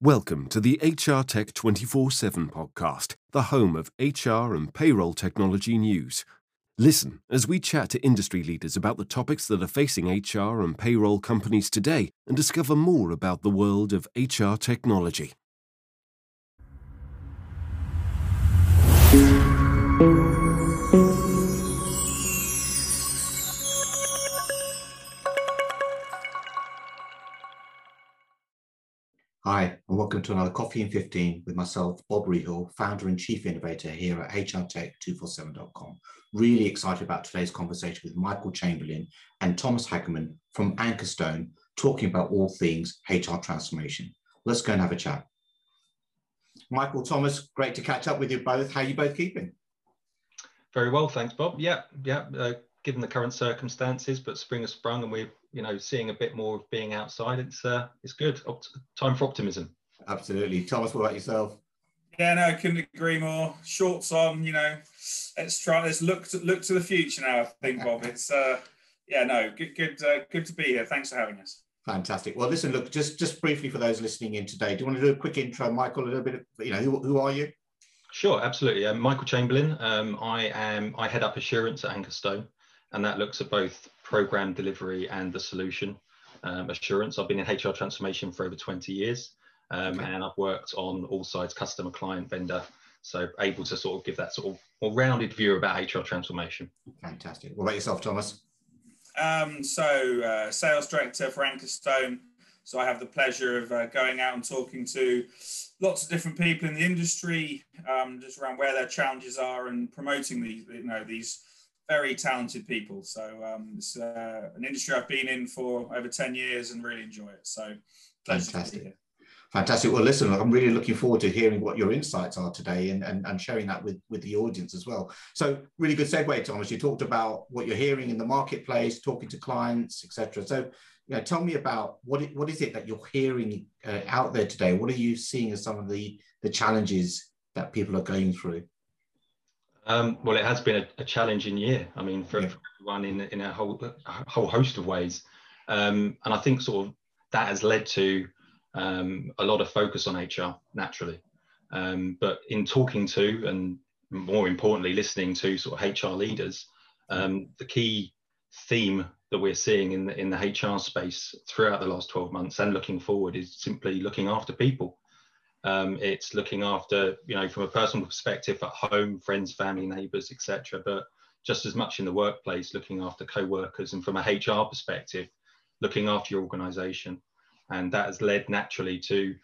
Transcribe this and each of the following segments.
Welcome to the HR Tech 24 7 podcast, the home of HR and payroll technology news. Listen as we chat to industry leaders about the topics that are facing HR and payroll companies today and discover more about the world of HR technology. Hi, and welcome to another Coffee in 15 with myself, Bob Rehill, founder and chief innovator here at hrtech247.com. Really excited about today's conversation with Michael Chamberlain and Thomas Hagerman from Anchorstone, talking about all things HR transformation. Let's go and have a chat. Michael, Thomas, great to catch up with you both. How are you both keeping? Very well, thanks, Bob. Yeah, yeah. Uh, given the current circumstances, but spring has sprung and we're you know seeing a bit more of being outside. It's uh, it's good. Opt- time for optimism. Absolutely, Thomas. What about yourself? Yeah, no, I couldn't agree more. Shorts on, you know. Let's try. Let's look to look to the future now. I think, Bob. It's uh, yeah, no, good, good, uh, good to be here. Thanks for having us. Fantastic. Well, listen, look, just just briefly for those listening in today, do you want to do a quick intro, Michael? A little bit, of, you know, who, who are you? Sure, absolutely. Um, Michael Chamberlain. Um, I am. I head up assurance at Anchorstone and that looks at both program delivery and the solution um, assurance. I've been in HR transformation for over 20 years, um, okay. and I've worked on all sides, customer, client, vendor. So able to sort of give that sort of more rounded view about HR transformation. Fantastic. What about yourself, Thomas? Um, so uh, sales director for Anchorstone. So I have the pleasure of uh, going out and talking to lots of different people in the industry, um, just around where their challenges are and promoting these, you know, these very talented people. So um, it's uh, an industry I've been in for over 10 years and really enjoy it. So fantastic. Fantastic. Well, listen, I'm really looking forward to hearing what your insights are today and, and, and sharing that with, with the audience as well. So really good segue, Thomas. You talked about what you're hearing in the marketplace, talking to clients, etc. So, you know, tell me about what it, what is it that you're hearing uh, out there today? What are you seeing as some of the, the challenges that people are going through? Um, well, it has been a, a challenging year. I mean, for, yeah. for everyone in in a whole a whole host of ways, um, and I think sort of that has led to um, a lot of focus on HR naturally. Um, but in talking to and more importantly, listening to sort of HR leaders, um, the key theme that we're seeing in the in the HR space throughout the last 12 months and looking forward is simply looking after people. Um, it's looking after, you know, from a personal perspective at home, friends, family, neighbours, etc. But just as much in the workplace, looking after co-workers, and from a HR perspective, looking after your organisation, and that has led naturally to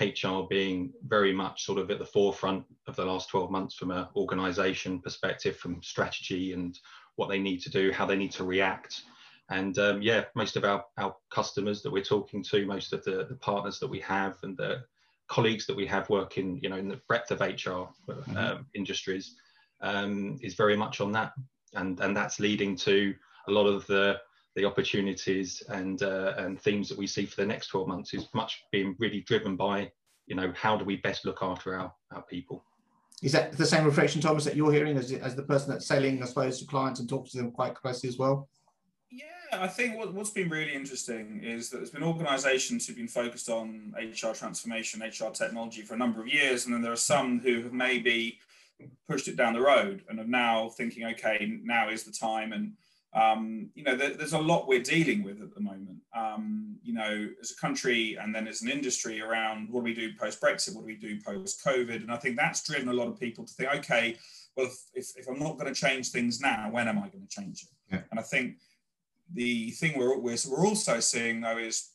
HR being very much sort of at the forefront of the last 12 months from an organisation perspective, from strategy and what they need to do, how they need to react. And um, yeah, most of our, our customers that we're talking to, most of the, the partners that we have, and the colleagues that we have working, you know, in the breadth of HR mm-hmm. um, industries um, is very much on that, and and that's leading to a lot of the the opportunities and uh, and themes that we see for the next 12 months is much being really driven by, you know, how do we best look after our our people. Is that the same reflection, Thomas, that you're hearing as, as the person that's selling, I suppose, to clients and talking to them quite closely as well? I think what, what's been really interesting is that there's been organizations who've been focused on HR transformation, HR technology for a number of years. And then there are some who have maybe pushed it down the road and are now thinking, okay, now is the time. And, um, you know, there, there's a lot we're dealing with at the moment, um, you know, as a country and then as an industry around what do we do post Brexit? What do we do post COVID? And I think that's driven a lot of people to think, okay, well, if, if, if I'm not going to change things now, when am I going to change it? Yeah. And I think the thing we're, we're, we're also seeing though is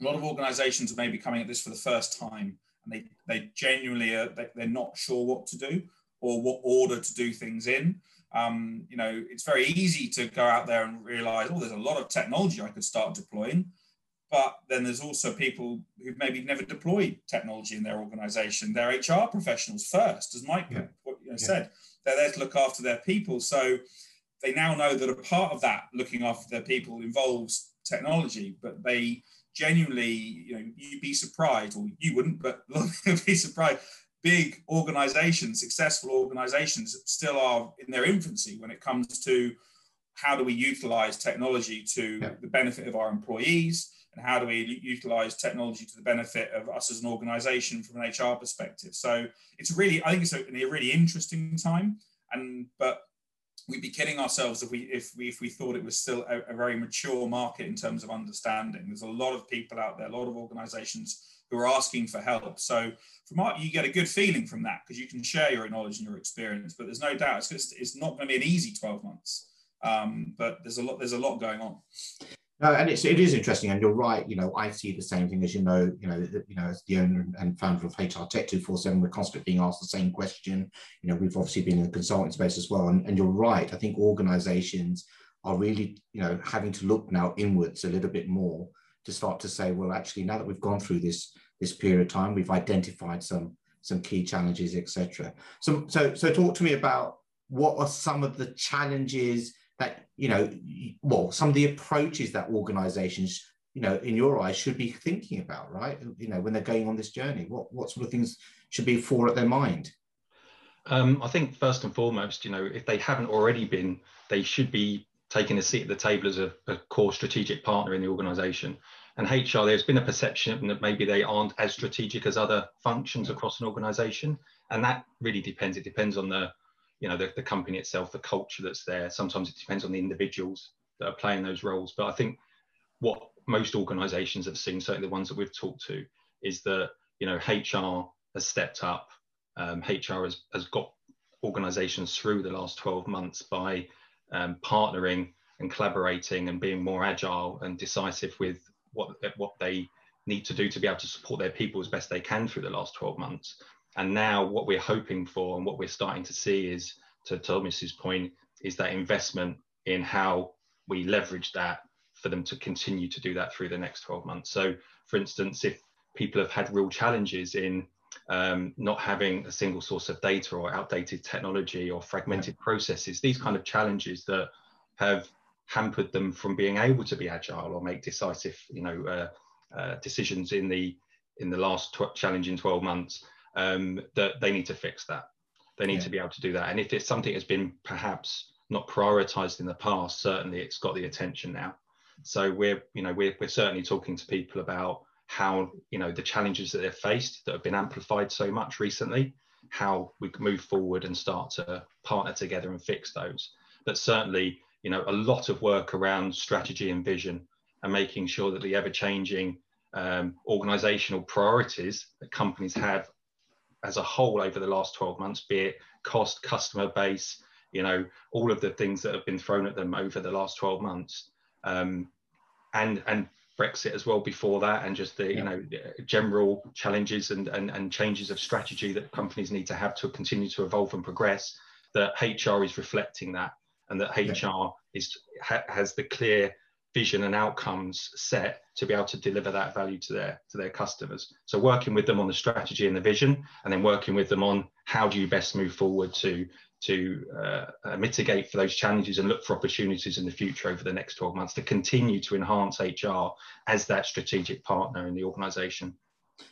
a lot of organizations are maybe coming at this for the first time and they, they genuinely are, they, they're not sure what to do or what order to do things in. Um, you know, it's very easy to go out there and realize, oh, there's a lot of technology I could start deploying. But then there's also people who maybe never deployed technology in their organization. They're HR professionals first, as Mike yeah. know, yeah. said. They're there to look after their people. So they now know that a part of that looking after their people involves technology, but they genuinely, you know, you'd be surprised, or you wouldn't, but you'd be surprised. Big organizations, successful organizations, still are in their infancy when it comes to how do we utilize technology to yeah. the benefit of our employees and how do we utilize technology to the benefit of us as an organization from an hr perspective so it's really i think it's a, a really interesting time and but we'd be kidding ourselves if we if we if we thought it was still a, a, very mature market in terms of understanding. There's a lot of people out there, a lot of organisations who are asking for help. So from our, you get a good feeling from that because you can share your knowledge and your experience. But there's no doubt it's just, it's not going to be an easy 12 months. Um, but there's a lot there's a lot going on. No, and it's it is interesting, and you're right. You know, I see the same thing as you know. You know, you know, as the owner and founder of HR Tech Two Four Seven, we're constantly being asked the same question. You know, we've obviously been in the consulting space as well, and, and you're right. I think organisations are really, you know, having to look now inwards a little bit more to start to say, well, actually, now that we've gone through this this period of time, we've identified some some key challenges, etc. So, so, so, talk to me about what are some of the challenges that you know well some of the approaches that organizations you know in your eyes should be thinking about right? You know when they're going on this journey what what sort of things should be for at their mind? Um, i think first and foremost you know if they haven't already been they should be taking a seat at the table as a, a core strategic partner in the organization. And hr there's been a perception that maybe they aren't as strategic as other functions across an organization. And that really depends. It depends on the you know the, the company itself the culture that's there. Sometimes it depends on the individuals that are playing those roles. But i think what most organizations have seen certainly the ones that we've talked to is that you know hr has stepped up. Um, hr has, has got organizations through the last 12 months by um, partnering and collaborating and being more agile and decisive with what what they need to do to be able to support their people as best they can through the last 12 months and now what we're hoping for and what we're starting to see is, to Thomas's point, is that investment in how we leverage that for them to continue to do that through the next 12 months. So, for instance, if people have had real challenges in um, not having a single source of data or outdated technology or fragmented processes, these kind of challenges that have hampered them from being able to be agile or make decisive, you know, uh, uh, decisions in the in the last tw- challenging 12 months um, that they need to fix that. They need yeah. to be able to do that. And if it's something that's been perhaps not prioritized in the past, certainly it's got the attention now. So we're, you know, we're, we're certainly talking to people about how, you know, the challenges that they've faced that have been amplified so much recently, how we can move forward and start to partner together and fix those. But certainly, you know, a lot of work around strategy and vision and making sure that the ever changing um, organizational priorities that companies have as a whole over the last 12 months, be it cost, customer base, you know, all of the things that have been thrown at them over the last 12 months. Um, and and Brexit as well before that, and just the yeah. you know general challenges and, and and changes of strategy that companies need to have to continue to evolve and progress. That HR is reflecting that, and that HR yeah. is ha, has the clear vision and outcomes set to be able to deliver that value to their to their customers. So working with them on the strategy and the vision and then working with them on how do you best move forward to to uh, mitigate for those challenges and look for opportunities in the future over the next 12 months to continue to enhance hr as that strategic partner in the organization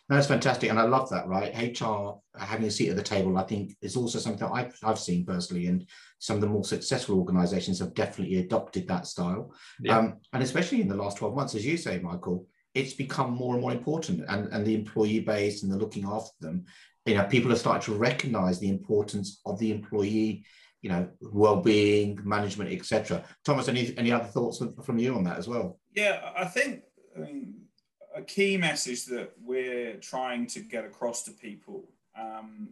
that's fantastic, and I love that. Right, HR having a seat at the table, I think, is also something that I've, I've seen personally, and some of the more successful organisations have definitely adopted that style. Yeah. Um, and especially in the last twelve months, as you say, Michael, it's become more and more important, and and the employee base and the looking after them. You know, people are starting to recognise the importance of the employee. You know, well-being, management, etc. Thomas, any any other thoughts from you on that as well? Yeah, I think. I mean, a key message that we're trying to get across to people, um,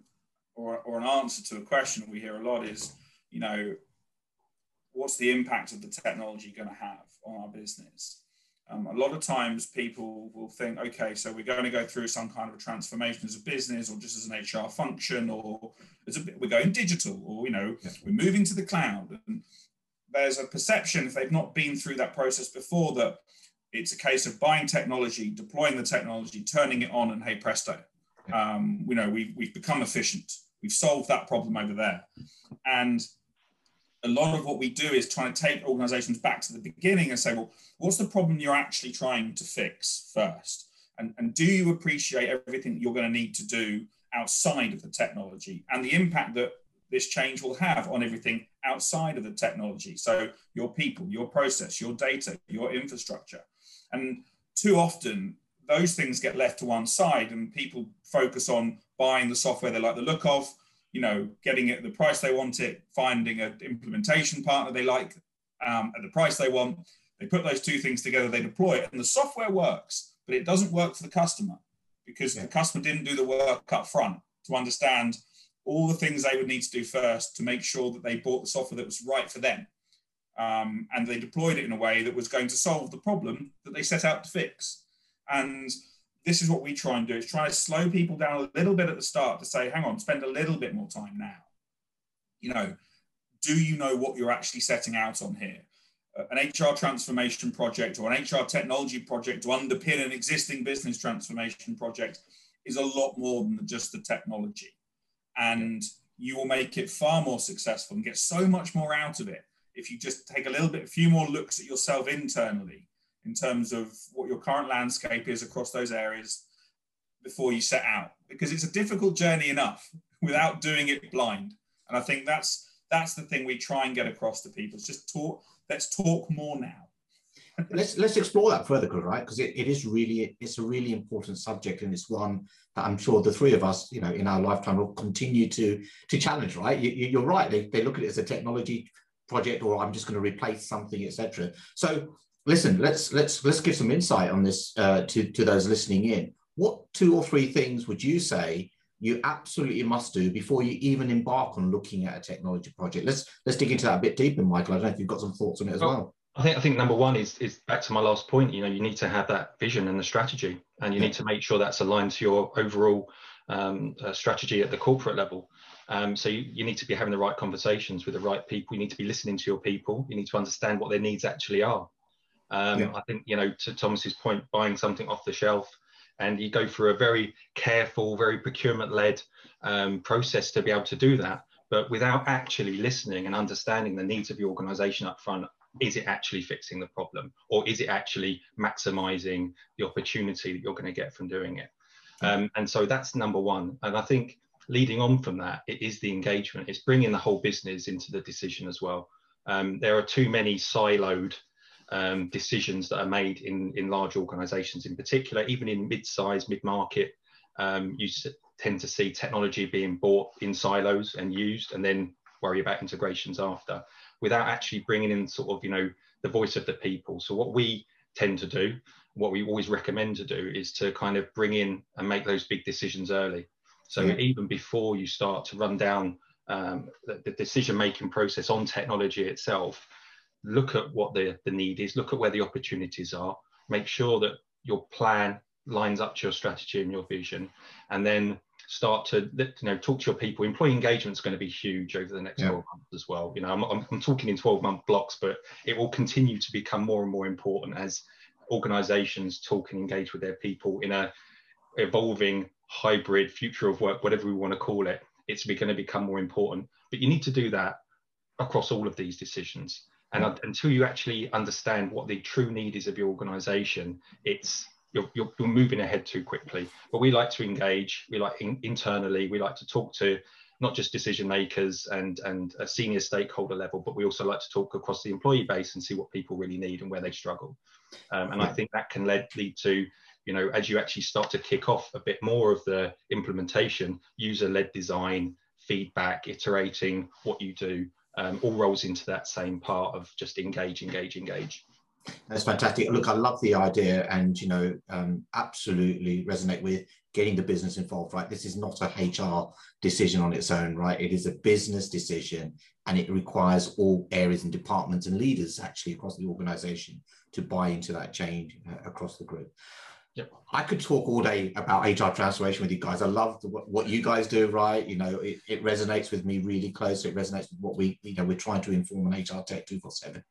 or, or an answer to a question we hear a lot is, you know, what's the impact of the technology going to have on our business? Um, a lot of times people will think, okay, so we're going to go through some kind of a transformation as a business or just as an HR function, or as a, we're going digital, or, you know, yeah. we're moving to the cloud. And there's a perception, if they've not been through that process before, that it's a case of buying technology, deploying the technology, turning it on, and hey presto, um, you know we've we've become efficient. We've solved that problem over there, and a lot of what we do is trying to take organizations back to the beginning and say, well, what's the problem you're actually trying to fix first? And, and do you appreciate everything you're going to need to do outside of the technology and the impact that this change will have on everything outside of the technology? So, your people, your process, your data, your infrastructure. And too often those things get left to one side and people focus on buying the software they like the look of, you know, getting it at the price they want it, finding an implementation partner they like um, at the price they want. They put those two things together, they deploy it, and the software works, but it doesn't work for the customer because yeah. the customer didn't do the work up front to understand all the things they would need to do first to make sure that they bought the software that was right for them. Um, and they deployed it in a way that was going to solve the problem that they set out to fix. And this is what we try and do is try to slow people down a little bit at the start to say, hang on, spend a little bit more time now. You know, do you know what you're actually setting out on here? Uh, an HR transformation project or an HR technology project to underpin an existing business transformation project is a lot more than just the technology. And you will make it far more successful and get so much more out of it if you just take a little bit, a few more looks at yourself internally in terms of what your current landscape is across those areas before you set out because it's a difficult journey enough without doing it blind. And i think that's that's the thing we try and get across to people it's just talk let's talk more now. Let's let's explore that further right? Because it, it is really it's a really important subject and it's one that i'm sure the three of us you know in our lifetime will continue to to challenge right? You, are right. They, they look at it as a technology project or i'm just going to replace something etc so listen, let's let's let's give some insight on this uh, to to those listening in. What two or three things would you say you absolutely must do before you even embark on looking at a technology project? Let's let's dig into that a bit deeper, Michael. I don't know if you've got some thoughts on it as well. well. I think I think number one is is back to my last point. You know, you need to have that vision and the strategy, and you yeah. need to make sure that's aligned to your overall um, uh, strategy at the corporate level. Um, so you, you need to be having the right conversations with the right people. You need to be listening to your people. You need to understand what their needs actually are. Um, yeah. I think, you know, to Thomas's point, buying something off the shelf and you go through a very careful, very procurement led um, process to be able to do that. But without actually listening and understanding the needs of your organization up front, is it actually fixing the problem or is it actually maximizing the opportunity that you're going to get from doing it? Um, and so that's number one. And I think leading on from that, it is the engagement. It's bringing the whole business into the decision as well. Um, there are too many siloed um, decisions that are made in, in large organizations in particular, even in mid-size, mid-market, um, you tend to see technology being bought in silos and used and then worry about integrations after without actually bringing in sort of, you know, the voice of the people. So what we tend to do, what we always recommend to do is to kind of bring in and make those big decisions early. So yeah. even before you start to run down um, the, the decision making process on technology itself, look at what the, the need is, look at where the opportunities are, make sure that your plan lines up to your strategy and your vision, and then start to you know talk to your people. Employee engagement is going to be huge over the next yeah. 12 months as well. You know, I'm, I'm, I'm talking in 12 month blocks, but it will continue to become more and more important as organizations talk and engage with their people in a evolving hybrid future of work, whatever we want to call it. It's going to become more important, but you need to do that across all of these decisions. And until you actually understand what the true need is of your organization, it's you're, you're, you're moving ahead too quickly. But we like to engage, we like in, internally, we like to talk to not just decision makers and, and a senior stakeholder level, but we also like to talk across the employee base and see what people really need and where they struggle. Um, and I think that can lead, lead to, you know, as you actually start to kick off a bit more of the implementation, user led design, feedback, iterating what you do, um, all rolls into that same part of just engage, engage, engage. That's fantastic. Look, I love the idea and, you know, um, absolutely resonate with getting the business involved, right? This is not a HR decision on its own, right? It is a business decision and it requires all areas and departments and leaders actually across the organization to buy into that change uh, across the group. Yep. I could talk all day about HR transformation with you guys. I love the, what you guys do, right? You know, it, it resonates with me really close. It resonates with what we, you know, we're trying to inform on HR Tech 247.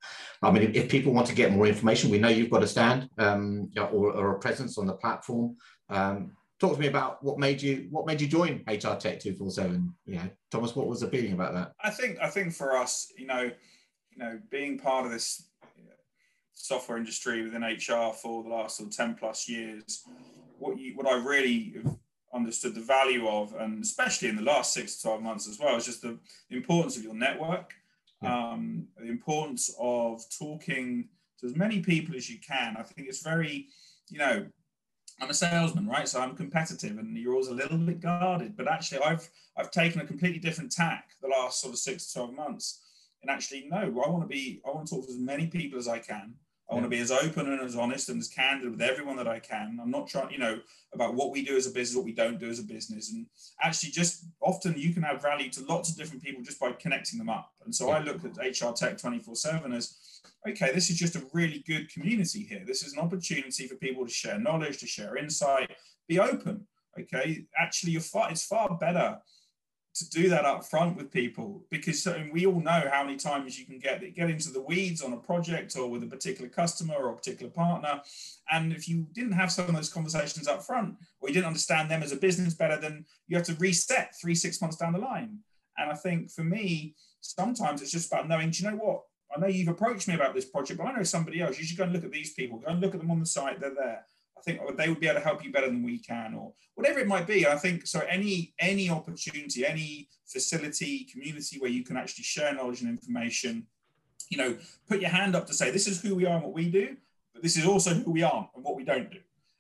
I mean, if, if people want to get more information, we know you've got a stand um, or, or, a presence on the platform. Um, talk to me about what made you what made you join HR Tech 247. You know, Thomas, what was appealing about that? I think I think for us, you know, you know, being part of this software industry within HR for the last sort of 10 plus years, what you what I really understood the value of, and especially in the last six to 12 months as well, is just the, importance of your network, yeah. um, the importance of talking to as many people as you can. I think it's very you know, I'm a salesman, right? So I'm competitive, and you're always a little bit guarded. But actually, I've I've taken a completely different tack the last sort of six to twelve months, and actually, no, I want to be, I want to talk to as many people as I can. I want to be as open and as honest and as candid with everyone that I can. I'm not trying, you know, about what we do as a business, what we don't do as a business. And actually, just often you can add value to lots of different people just by connecting them up. And so I look at HR Tech 24 7 as okay, this is just a really good community here. This is an opportunity for people to share knowledge, to share insight, be open. Okay, actually, you're far, it's far better to do that up front with people because we all know how many times you can get get into the weeds on a project or with a particular customer or a particular partner. And if you didn't have some of those conversations up front or you didn't understand them as a business better then you have to reset three six months down the line. And i think for me sometimes it's just about knowing do you know what? I know you've approached me about this project but i know somebody else. You should go and look at these people. Go and look at them on the site. They're there think they would be able to help you better than we can, or whatever it might be. I think so. Any any opportunity, any facility, community where you can actually share knowledge and information, you know, put your hand up to say this is who we are and what we do, but this is also who we aren't and what we don't do.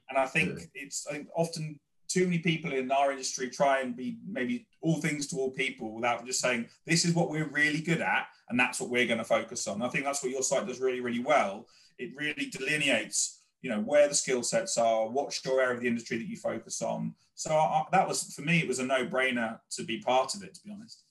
And I think yeah. it's I think often too many people in our industry try and be maybe all things to all people without just saying this is what we're really good at and that's what we're going to focus on. I think that's what your site does really, really well. It really delineates you know where the skill sets are what's your area of the industry that you focus on. So I, that was for me it was a no-brainer to be part of it to be honest.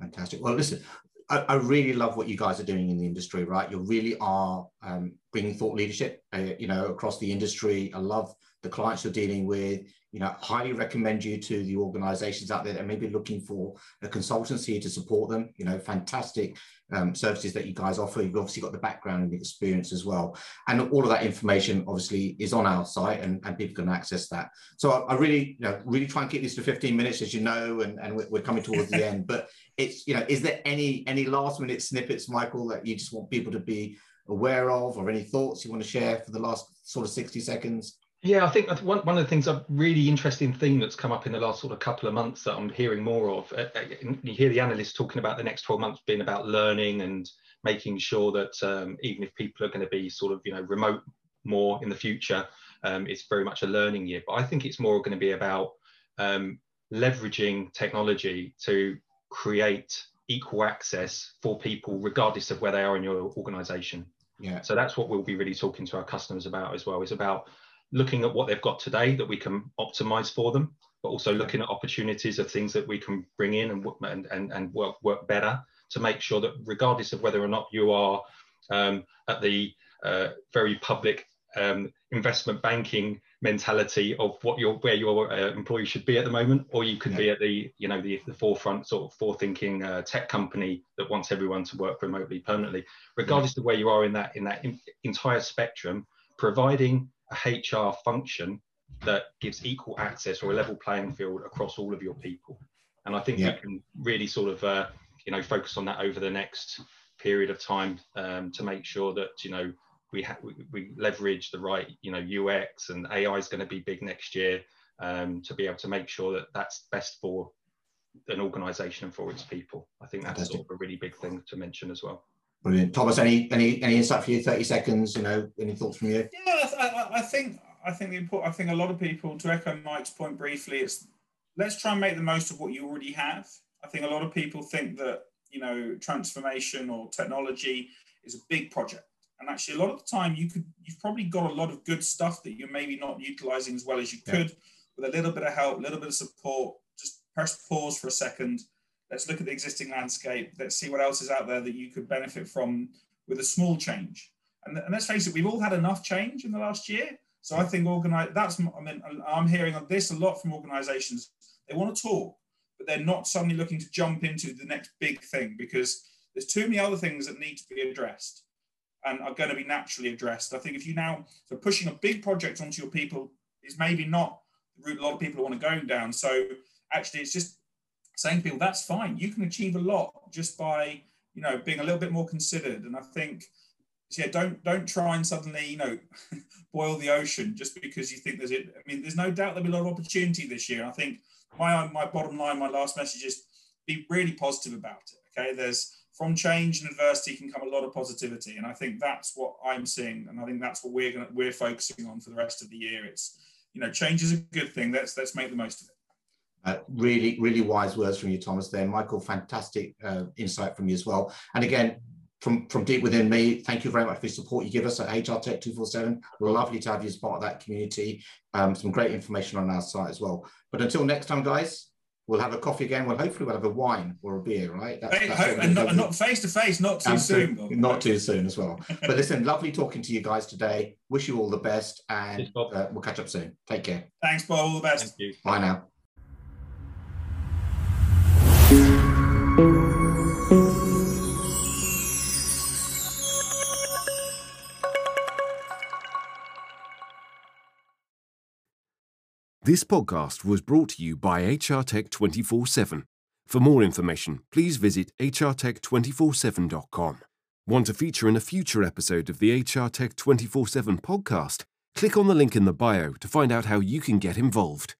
Fantastic. Well listen I, I really love what you guys are doing in the industry right? You really are um, bringing thought leadership uh, you know across the industry. I love the clients you're dealing with you know highly recommend you to the organizations out there that may be looking for a consultancy to support them you know fantastic um, services that you guys offer. You've obviously got the background and the experience as well. And all of that information obviously is on our site and, and people can access that. So I, I, really you know really try and keep this to 15 minutes as you know and, and we're, we're coming towards the end. But it's you know is there any any last minute snippets michael that you just want people to be aware of or any thoughts you want to share for the last sort of 60 seconds yeah, I think one, one of the things, a really interesting theme that's come up in the last sort of couple of months that I'm hearing more of. Uh, uh you hear the analysts talking about the next 12 months being about learning and making sure that um, even if people are going to be sort of, you know, remote more in the future, um, it's very much a learning year. But I think it's more going to be about um, leveraging technology to create equal access for people, regardless of where they are in your organization. Yeah. So that's what we'll be really talking to our customers about as well. It's about looking at what they've got today that we can optimize for them, but also looking at opportunities of things that we can bring in and, and, and, work, work better to make sure that regardless of whether or not you are um, at the uh, very public um, investment banking mentality of what your where your uh, employee should be at the moment, or you could yeah. be at the you know the, the forefront sort of forethinking uh, tech company that wants everyone to work remotely permanently. Regardless yeah. of where you are in that in that in, entire spectrum, providing a HR function that gives equal access or a level playing field across all of your people. And I think yeah. we can really sort of, uh, you know, focus on that over the next period of time um, to make sure that, you know, we, ha- we, we leverage the right, you know, UX and AI is going to be big next year um, to be able to make sure that that's best for an organization and for its people. I think that's sort of a really big thing to mention as well. Brilliant, Thomas. Any any any insight for you? Thirty seconds. You know, any thoughts from you? Yeah, I, I think I think the important. I think a lot of people, to echo Mike's point briefly, it's let's try and make the most of what you already have. I think a lot of people think that you know transformation or technology is a big project, and actually a lot of the time you could you've probably got a lot of good stuff that you're maybe not utilizing as well as you could. With a little bit of help, a little bit of support, just press pause for a second Let's look at the existing landscape. Let's see what else is out there that you could benefit from with a small change. And, and let's face it, we've all had enough change in the last year. So I think organize that's I mean I'm hearing on this a lot from organizations. They want to talk, but they're not suddenly looking to jump into the next big thing because there's too many other things that need to be addressed and are going to be naturally addressed. I think if you now so pushing a big project onto your people is maybe not the route a lot of people want to go down. So actually, it's just saying to people that's fine you can achieve a lot just by you know being a little bit more considered and i think yeah don't don't try and suddenly you know boil the ocean just because you think there's it i mean there's no doubt there'll be a lot of opportunity this year i think my my bottom line my last message is be really positive about it okay there's from change and adversity can come a lot of positivity, and I think that's what I'm seeing, and I think that's what we're gonna, we're focusing on for the rest of the year. It's you know, change is a good thing. Let's let's make the most of it. Uh, really, really wise words from you, Thomas. There, Michael. Fantastic uh, insight from you as well. And again, from from deep within me, thank you very much for your support you give us at HR Tech two four seven. Lovely to have you as part of that community. Um, some great information on our site as well. But until next time, guys, we'll have a coffee again. Well, hopefully we'll have a wine or a beer, right? That's, that's and, not, not, face to face, not too soon. not too soon as well. But listen, lovely talking to you guys today. Wish you all the best, and uh, we'll catch up soon. Take care. Thanks, Bob. All the best. Bye now. This podcast was brought to you by HR Tech 24 7. For more information, please visit hrtech247.com. Want to feature in a future episode of the HR Tech 24 7 podcast? Click on the link in the bio to find out how you can get involved.